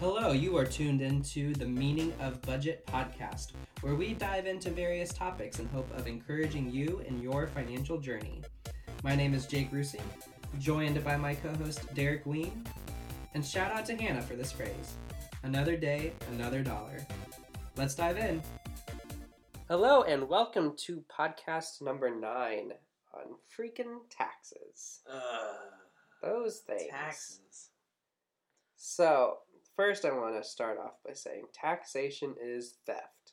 Hello, you are tuned into the Meaning of Budget podcast, where we dive into various topics in hope of encouraging you in your financial journey. My name is Jake Rusey, joined by my co host Derek Ween, and shout out to Hannah for this phrase Another day, another dollar. Let's dive in. Hello, and welcome to podcast number nine on freaking taxes. Those things. taxes. So, first, I want to start off by saying taxation is theft.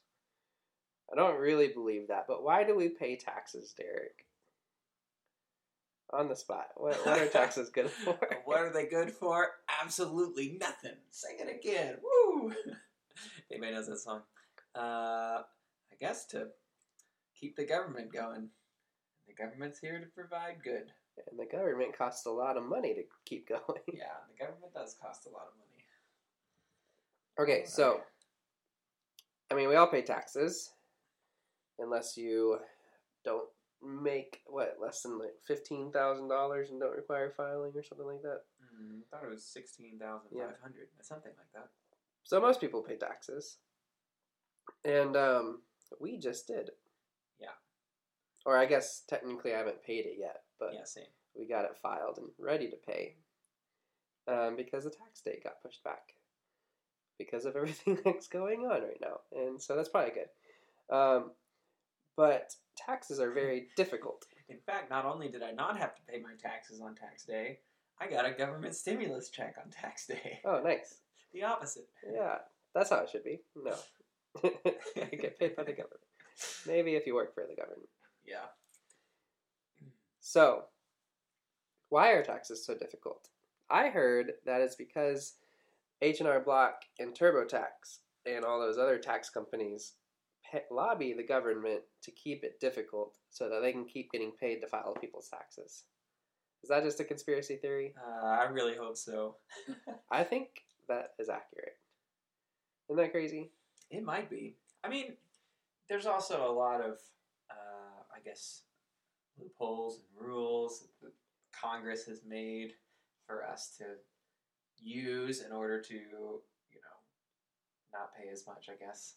I don't really believe that, but why do we pay taxes, Derek? On the spot. What, what are taxes good for? what are they good for? Absolutely nothing. Sing it again. Woo! Anybody knows that song? Uh, I guess to keep the government going. The government's here to provide good. And the government costs a lot of money to keep going. Yeah, the government does cost a lot of money. Okay, so, I mean, we all pay taxes, unless you don't make, what, less than like $15,000 and don't require filing or something like that. Mm, I thought it was sixteen thousand five hundred, something like that. So most people pay taxes. And um, we just did. Yeah. Or I guess technically I haven't paid it yet, but yeah, same. we got it filed and ready to pay. Um, because the tax date got pushed back. Because of everything that's going on right now. And so that's probably good. Um, but taxes are very difficult. In fact, not only did I not have to pay my taxes on tax day, I got a government stimulus check on tax day. Oh, nice. The opposite. Yeah, that's how it should be. No. you get paid by the government. Maybe if you work for the government. Yeah. So, why are taxes so difficult? I heard that it's because H&R Block and TurboTax and all those other tax companies lobby the government to keep it difficult so that they can keep getting paid to file people's taxes. Is that just a conspiracy theory? Uh, I really hope so. I think that is accurate. Isn't that crazy? it might be. I mean, there's also a lot of, uh, I guess, loopholes and rules that Congress has made for us to use in order to, you know, not pay as much. I guess.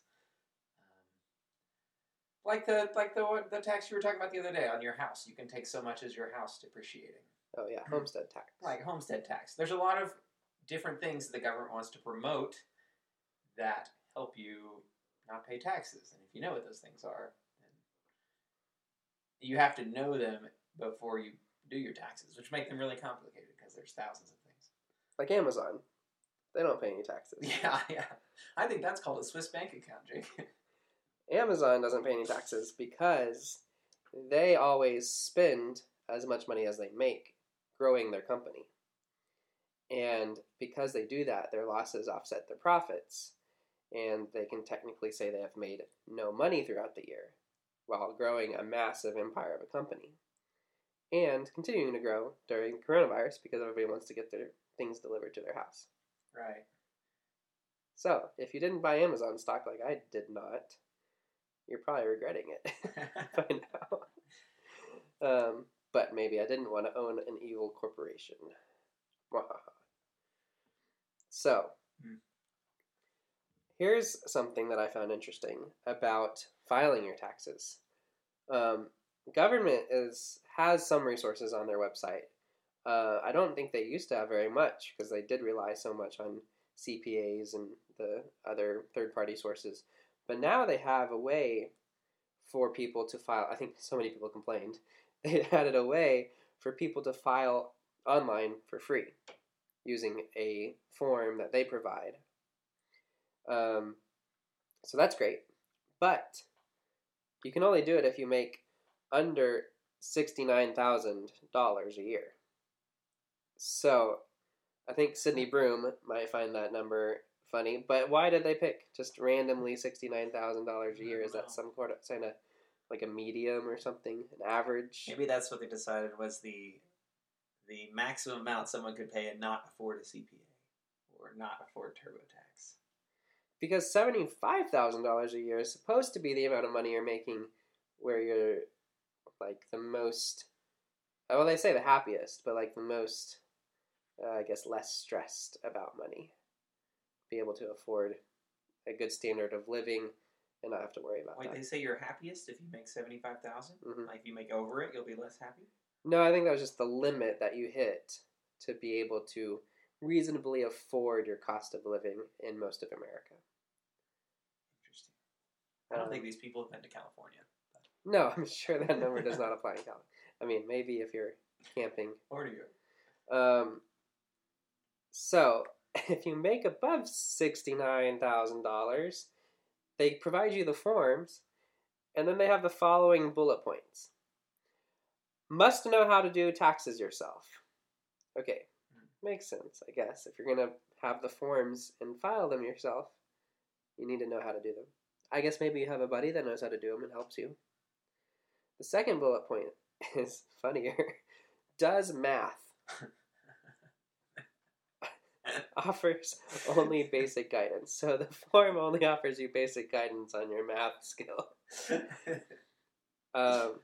Um, like the like the the tax you were talking about the other day on your house, you can take so much as your house depreciating. Oh yeah, homestead tax. like homestead tax. There's a lot of different things that the government wants to promote that help you not pay taxes. And if you know what those things are, then you have to know them before you do your taxes, which make them really complicated because there's thousands of things. Like Amazon. They don't pay any taxes. Yeah, yeah. I think that's called a Swiss bank account, Jake. Amazon doesn't pay any taxes because they always spend as much money as they make growing their company. And because they do that, their losses offset their profits. And they can technically say they have made no money throughout the year while growing a massive empire of a company. And continuing to grow during coronavirus because everybody wants to get their things delivered to their house. right. So, if you didn't buy Amazon stock like I did not, you're probably regretting it by now. Um, but maybe I didn't want to own an evil corporation. So, Hmm. here's something that I found interesting about filing your taxes. Um, government is has some resources on their website. Uh, I don't think they used to have very much because they did rely so much on CPAs and the other third party sources. But now they have a way for people to file. I think so many people complained. They added a way for people to file online for free using a form that they provide. Um, so that's great. But you can only do it if you make under $69,000 a year. So I think Sydney Broom might find that number funny. But why did they pick just randomly $69,000 a year? Is that some sort of, kind of like a medium or something, an average? Maybe that's what they decided was the the maximum amount someone could pay and not afford a CPA or not afford TurboTax. because seventy-five thousand dollars a year is supposed to be the amount of money you're making where you're the most well they say the happiest but like the most uh, i guess less stressed about money be able to afford a good standard of living and not have to worry about Wait, that. they say you're happiest if you make seventy five thousand. Mhm. Like if you make over it, you'll be less happy. No, I think that was just the limit that you hit to be able to reasonably afford your cost of living in most of America. Interesting. I don't Um, think these people have been to California No, I'm sure that number does not apply in California. I mean, maybe if you're camping. or to you. Um, so, if you make above $69,000, they provide you the forms, and then they have the following bullet points Must know how to do taxes yourself. Okay, makes sense, I guess. If you're going to have the forms and file them yourself, you need to know how to do them. I guess maybe you have a buddy that knows how to do them and helps you. The second bullet point is funnier. Does math. offers only basic guidance. So the form only offers you basic guidance on your math skill. Um,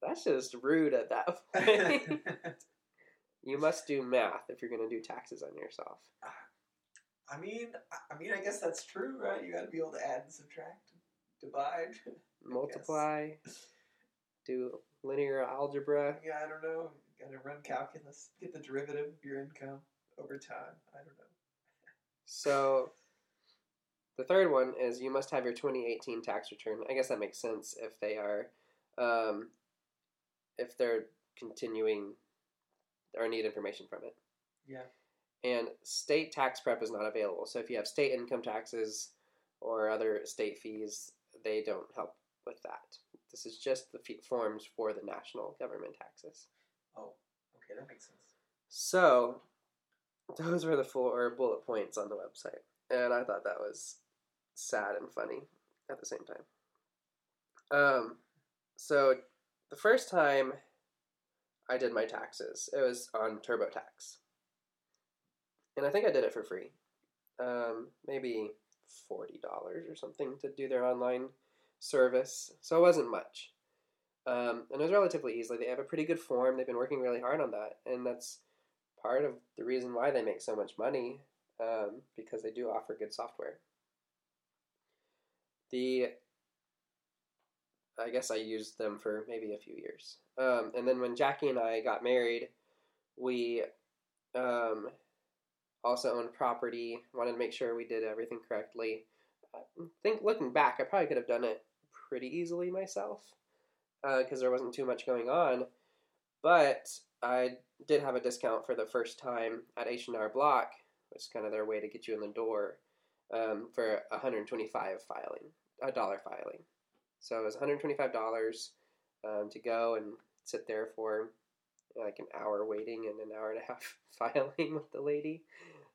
that's just rude at that point. you must do math if you're going to do taxes on yourself. I mean, I- mean, I guess that's true, right? You got to be able to add and subtract, divide. Multiply, do linear algebra. Yeah, I don't know. Got to run calculus, get the derivative of your income over time. I don't know. So the third one is you must have your 2018 tax return. I guess that makes sense if they are, um, if they're continuing or need information from it. Yeah. And state tax prep is not available. So if you have state income taxes or other state fees, they don't help with that. This is just the fee- forms for the national government taxes. Oh, okay, that makes sense. So, those were the four bullet points on the website. And I thought that was sad and funny at the same time. Um, so, the first time I did my taxes, it was on TurboTax. And I think I did it for free. Um, maybe $40 or something to do their online service. So, it wasn't much. Um, and it was relatively easy. They have a pretty good form. They've been working really hard on that. And that's part of the reason why they make so much money um, because they do offer good software. The I guess I used them for maybe a few years, um, and then when Jackie and I got married, we um, also owned property. Wanted to make sure we did everything correctly. I think looking back, I probably could have done it pretty easily myself because uh, there wasn't too much going on, but I did have a discount for the first time at H&R Block, which is kind of their way to get you in the door, um, for 125 filing, a dollar filing. So it was 125 dollars um, to go and sit there for like an hour waiting and an hour and a half filing with the lady.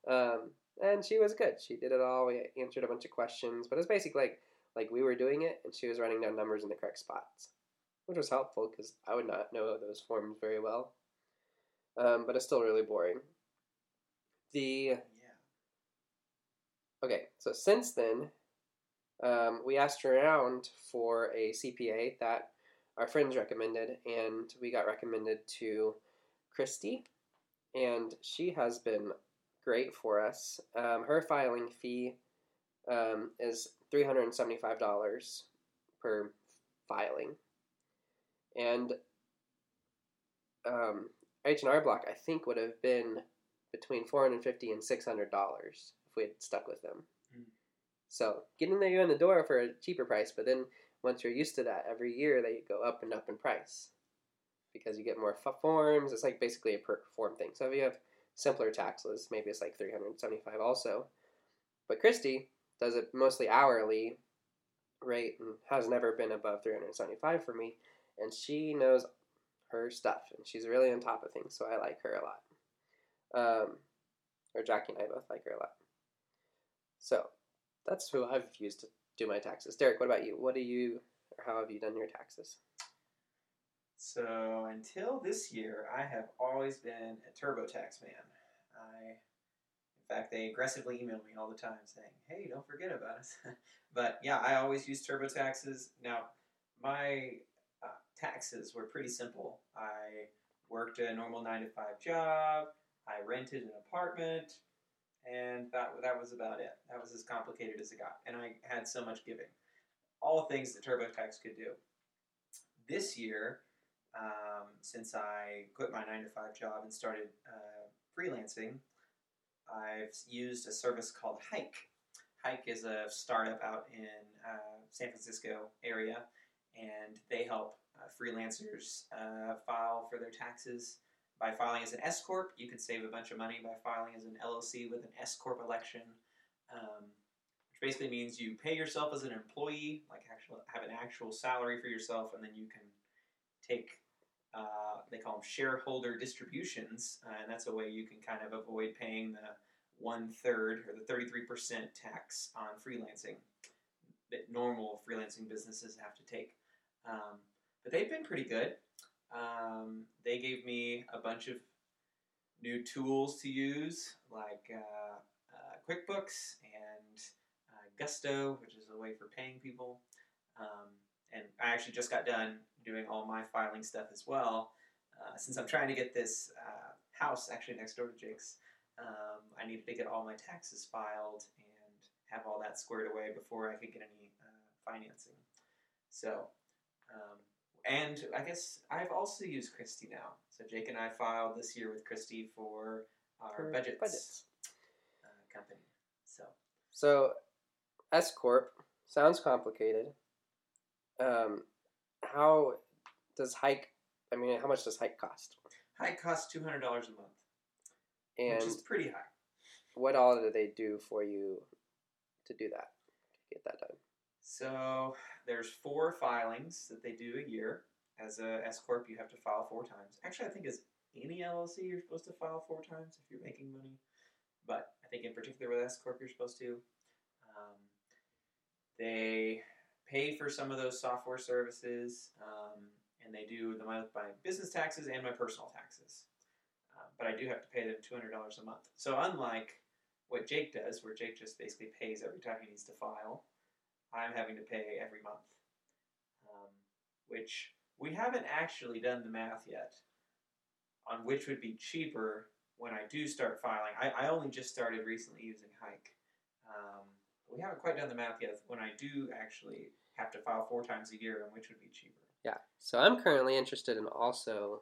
Um, and she was good. She did it all. We answered a bunch of questions, but it was basically like like we were doing it, and she was writing down numbers in the correct spots, which was helpful because I would not know those forms very well um, but it's still really boring. The Yeah. okay, so since then, um, we asked around for a CPA that our friends recommended, and we got recommended to Christy, and she has been great for us. Um, her filing fee um, is three hundred and seventy-five dollars per filing, and um, H and R Block I think would have been between four hundred fifty and six hundred dollars if we had stuck with them. Mm. So getting you in the door for a cheaper price, but then once you're used to that, every year they go up and up in price because you get more f- forms. It's like basically a per form thing. So if you have simpler taxes, maybe it's like three hundred seventy five also. But Christy does it mostly hourly rate and has never been above three hundred seventy five for me, and she knows her stuff, and she's really on top of things, so I like her a lot. Um, or Jackie and I both like her a lot. So that's who I've used to do my taxes. Derek, what about you? What do you, or how have you done your taxes? So until this year, I have always been a TurboTax man. I, in fact, they aggressively email me all the time saying, "Hey, don't forget about us." but yeah, I always use TurboTaxes. Now, my uh, taxes were pretty simple. I worked a normal nine to five job. I rented an apartment, and that that was about it. That was as complicated as it got, and I had so much giving. All things that TurboTax could do. This year, um, since I quit my nine to five job and started uh, freelancing, I've used a service called Hyke. Hyke is a startup out in uh, San Francisco area, and they help uh, freelancers uh, file for their taxes. By filing as an S corp, you can save a bunch of money. By filing as an LLC with an S corp election, um, which basically means you pay yourself as an employee, like actual have an actual salary for yourself, and then you can take uh, they call them shareholder distributions, uh, and that's a way you can kind of avoid paying the one third or the 33% tax on freelancing that normal freelancing businesses have to take. Um, but they've been pretty good. Um, they gave me a bunch of new tools to use, like uh, uh, QuickBooks and uh, Gusto, which is a way for paying people. Um, and I actually just got done doing all my filing stuff as well. Uh, since I'm trying to get this uh, house actually next door to Jake's, um, I needed to get all my taxes filed and have all that squared away before I could get any uh, financing. So, um, and I guess I've also used Christie now. So Jake and I filed this year with Christie for our For budgets, budgets. Uh, company. So So, S corp sounds complicated. Um, how does Hyke? I mean, how much does Hyke cost? Hyke costs two hundred dollars a month, And which is pretty high. what all do they do for you to do that? To get that done. So there's four filings that they do a year. As a S corp, you have to file four times. Actually, I think as any LLC, you're supposed to file four times if you're making money. But I think in particular with S corp, you're supposed to. Um, they pay for some of those software services, um, and they do the my, business taxes and my personal taxes. Uh, but I do have to pay them two hundred dollars a month. So unlike what Jake does, where Jake just basically pays every time he needs to file, I'm having to pay every month. Um, which we haven't actually done the math yet on which would be cheaper when I do start filing. I, I only just started recently using Hyke. Um, we haven't quite done the math yet when I do actually have to file four times a year and which would be cheaper. Yeah. So I'm currently interested in also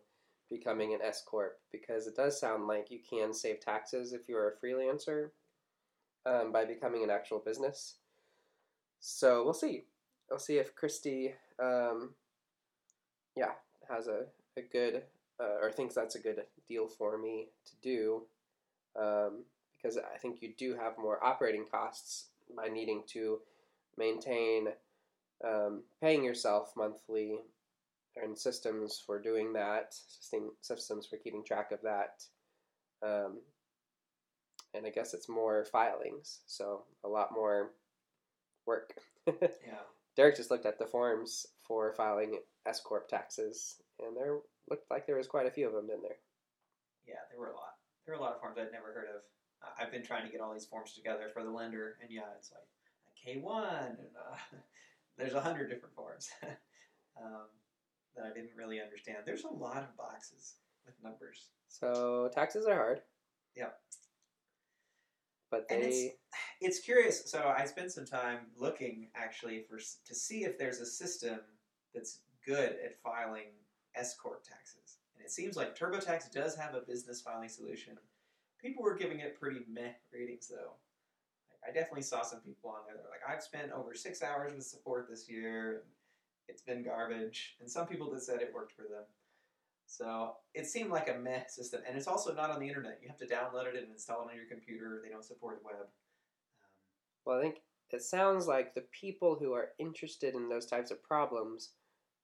becoming an S corp because it does sound like you can save taxes if you're a freelancer um, by becoming an actual business. So we'll see. We'll see if Christy, um, yeah, has a, a good uh, or thinks that's a good deal for me to do um, because I think you do have more operating costs by needing to maintain um, paying yourself monthly and systems for doing that, systems for keeping track of that. Um, and I guess it's more filings, so a lot more work. Yeah. Derek just looked at the forms for filing S corp taxes, and there looked like there was quite a few of them in there. Yeah, there were a lot. There were a lot of forms I'd never heard of. I've been trying to get all these forms together for the lender, and yeah, it's like a K one, and uh, there's a hundred different forms um, that I didn't really understand. There's a lot of boxes with numbers. So taxes are hard. Yeah. But And it's- they It's curious. So I spent some time looking actually for to see if there's a system that's good at filing S corp taxes, and it seems like TurboTax does have a business filing solution. People were giving it pretty meh ratings though. Like, I definitely saw some people on there that were like, I've spent over six hours with support this year, and it's been garbage. And some people that said it worked for them. So it seemed like a meh system, and it's also not on the internet. You have to download it and install it on your computer. They don't support the web. Um, well, I think it sounds like the people who are interested in those types of problems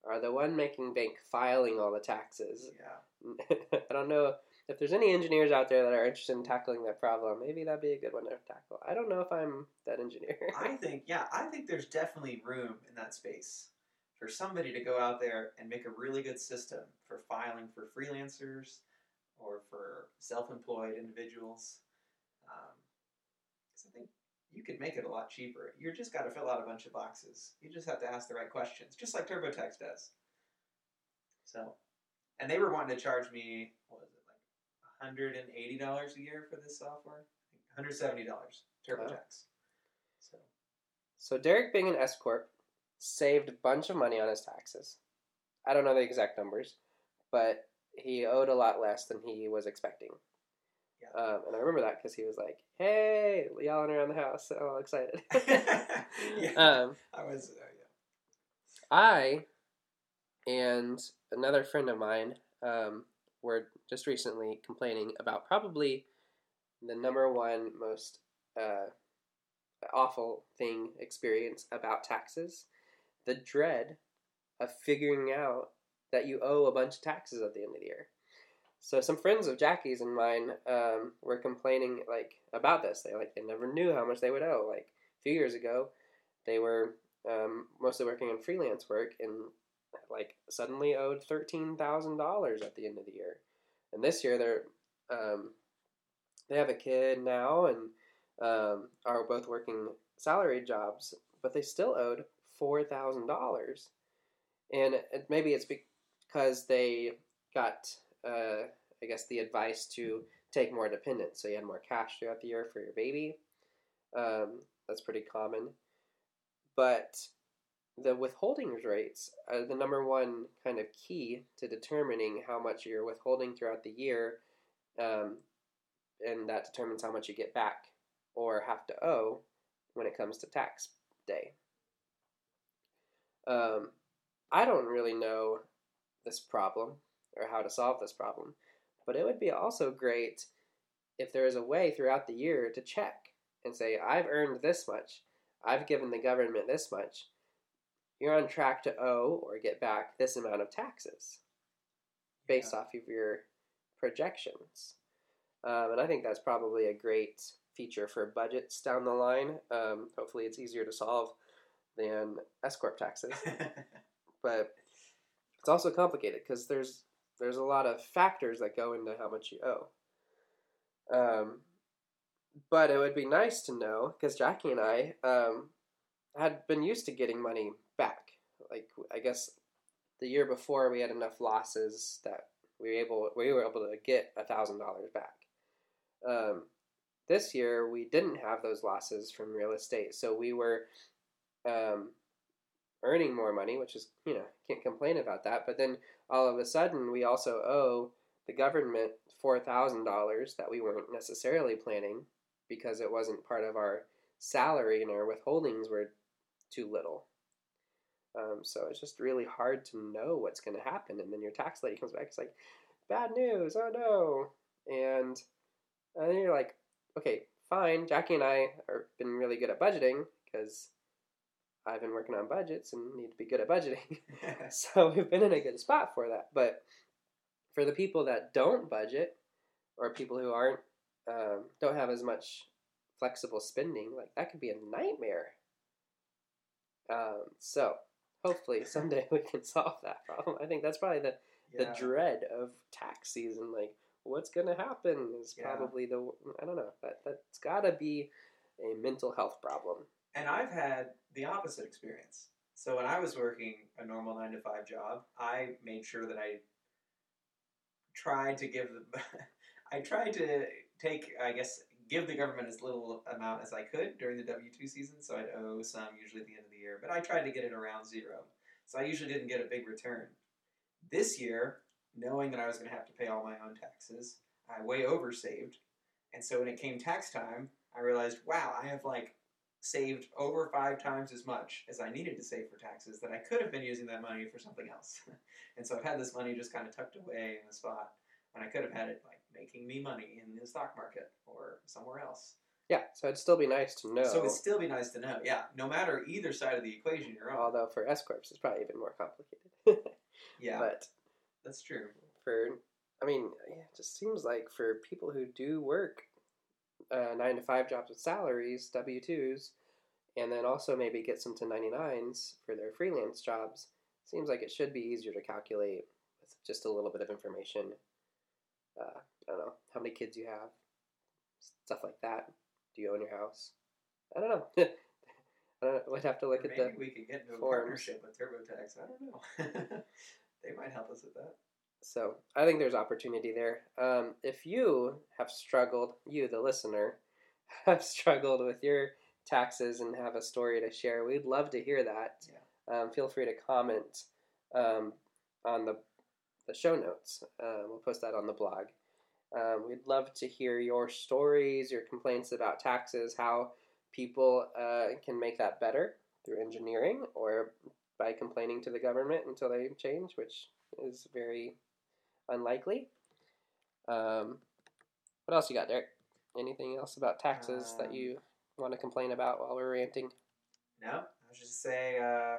are the one making bank filing all the taxes. yeah. I don't know if there's any engineers out there that are interested in tackling that problem. Maybe that'd be a good one to tackle. I don't know if I'm that engineer. I think, yeah, I think there's definitely room in that space for somebody to go out there and make a really good system for filing for freelancers or for self-employed individuals. Um, because I think you could make it a lot cheaper. You just got to fill out a bunch of boxes. You just have to ask the right questions, just like TurboTax does. So, and they were wanting to charge me what was it hundred and eighty dollars a year for this software, hundred seventy dollars TurboTax. So So Derek being an S corp saved a bunch of money on his taxes. I don't know the exact numbers, but he owed a lot less than he was expecting. Yeah. Um, and I remember that because he was like, "Hey," yelling around the house, all excited. yeah, um, I was. Uh, I and another friend of mine um, were just recently complaining about probably the number one most uh, awful thing experience about taxes the dread of figuring out that you owe a bunch of taxes at the end of the year. So some friends of Jackie's and mine um, were complaining like about this. They like they never knew how much they would owe. Like a few years ago, they were um, mostly working on freelance work and like suddenly owed thirteen thousand dollars at the end of the year. And this year they're um, they have a kid now and um, are both working salaried jobs, but they still owed four thousand dollars. And maybe it's because they got, uh, I guess, the advice to take more dependents, so you had more cash throughout the year for your baby. Um, that's pretty common, but the withholding rates are the number one kind of key to determining how much you're withholding throughout the year, um, and that determines how much you get back or have to owe when it comes to tax day. Um, I don't really know this problem or how to solve this problem, but it would be also great if there is a way throughout the year to check and say, I've earned this much, I've given the government this much, you're on track to owe or get back this amount of taxes based Yeah. off of your projections. Um, and I think that's probably a great feature for budgets down the line. Um, hopefully, it's easier to solve than S corp taxes, but it's also complicated because there's there's a lot of factors that go into how much you owe. Um, but it would be nice to know because Jackie and I um, had been used to getting money back. Like I guess the year before we had enough losses that we were able we were able to get a thousand dollars back. Um, this year we didn't have those losses from real estate, so we were um, earning more money, which is you know can't complain about that. But then all of a sudden we also owe the government four thousand dollars that we weren't necessarily planning because it wasn't part of our salary and our withholdings were too little. Um, so it's just really hard to know what's going to happen. And then your tax lady comes back, it's like, bad news, oh no. And, and then you're like, okay, fine. Jackie and I have been really good at budgeting because I've been working on budgets and need to be good at budgeting. so we've been in a good spot for that. But for the people that don't budget or people who aren't, um, don't have as much flexible spending, like that could be a nightmare. Um, so hopefully someday we can solve that problem. I think that's probably the, Yeah. the dread of tax season. Like, what's going to happen is Yeah. probably the, I don't know, that, that's got to be a mental health problem. And I've had the opposite experience. So when I was working a normal nine to five job, I made sure that I tried to give the, I tried to take, I guess, give the government as little amount as I could during the W two season. So I'd owe some usually at the end of the year, but I tried to get it around zero. So I usually didn't get a big return. This year, knowing that I was going to have to pay all my own taxes, I way oversaved, and so when it came tax time, I realized, wow, I have like saved over five times as much as I needed to save for taxes that I could have been using that money for something else. and so I've had this money just kind of tucked away in a spot when I could have had it like making me money in the stock market or somewhere else. Yeah, so it'd still be nice to know. So it'd still be nice to know. Yeah, no matter either side of the equation you're on. Although for S corps, it's probably even more complicated. Yeah, But that's true. for, I mean, yeah, it just seems like for people who do work uh, nine to five jobs with salaries, W twos, and then also maybe get some to ninety nines for their freelance jobs, seems like it should be easier to calculate with just a little bit of information. Uh, I don't know how many kids you have, stuff like that. Do you own your house? I don't know. I don't know. We'd have to look Or at maybe the. we could get into a forms. partnership with TurboTax. I don't know. they might help us with that. So I think there's opportunity there. Um, if you have struggled, you the listener, have struggled with your taxes and have a story to share, we'd love to hear that. Yeah. Um, feel free to comment um, on the the show notes. Uh, we'll post that on the blog. Um, we'd love to hear your stories, your complaints about taxes, how people uh, can make that better through engineering or by complaining to the government until they change, which is very unlikely. Um, what else you got, Derek? Anything else about taxes that Um, you want to complain about while we're ranting? No, I was just say, uh,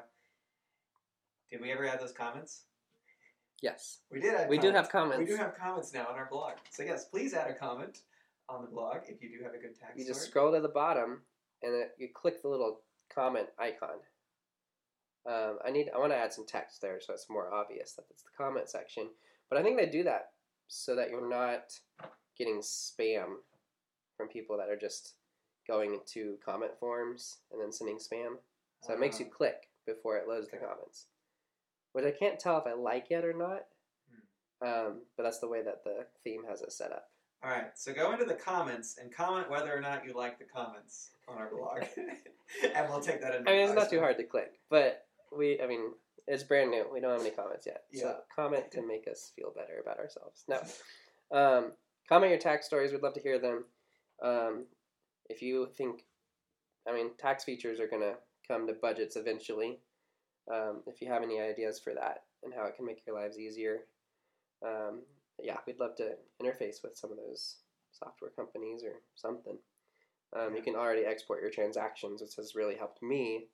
did we ever add those comments? Yes, We did. Add we do have comments. We do have comments now on our blog. So yes, please add a comment on the blog if you do have a good tax You just story. scroll to the bottom, and it, you click the little comment icon. Um, I need. I want to add some text there, so it's more obvious that it's the comment section. But I think they do that so that you're not getting spam from people that are just going to comment forms and then sending spam. So it makes you Um, click before it loads the comments, which I can't tell if I like it or not. Um, but that's the way that the theme has it set up. All right, so go into the comments and comment whether or not you like the comments on our blog, and we'll take that into I mean, it's not too hard to click, but we, I mean, it's brand new. We don't have any comments yet. Yeah. So comment to make us feel better about ourselves. No. Um, comment your tax stories. We'd love to hear them. Um, if you think, I mean, tax features are going to come to budgets eventually. Um, if you have any ideas for that and how it can make your lives easier, um, yeah, we'd love to interface with some of those software companies or something. Um, you can already export your transactions, which has really helped me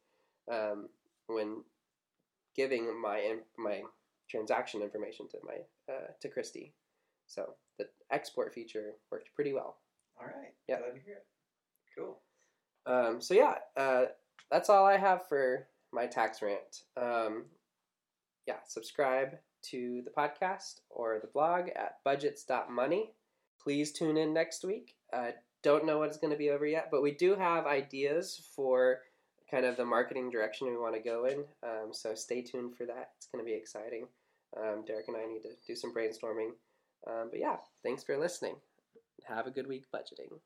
um, when giving my my transaction information to my uh, to Christy. So the export feature worked pretty well. All right, Yep. glad to hear it. Cool. Um, so yeah, uh, that's all I have for my tax rant. Um, yeah, subscribe to the podcast or the blog at budgets.money. Please tune in next week. Uh, don't know what it's going to be over yet, but we do have ideas for kind of the marketing direction we want to go in. Um, so stay tuned for that. It's going to be exciting. Um, Derek and I need to do some brainstorming. Um, but yeah, thanks for listening. Have a good week budgeting.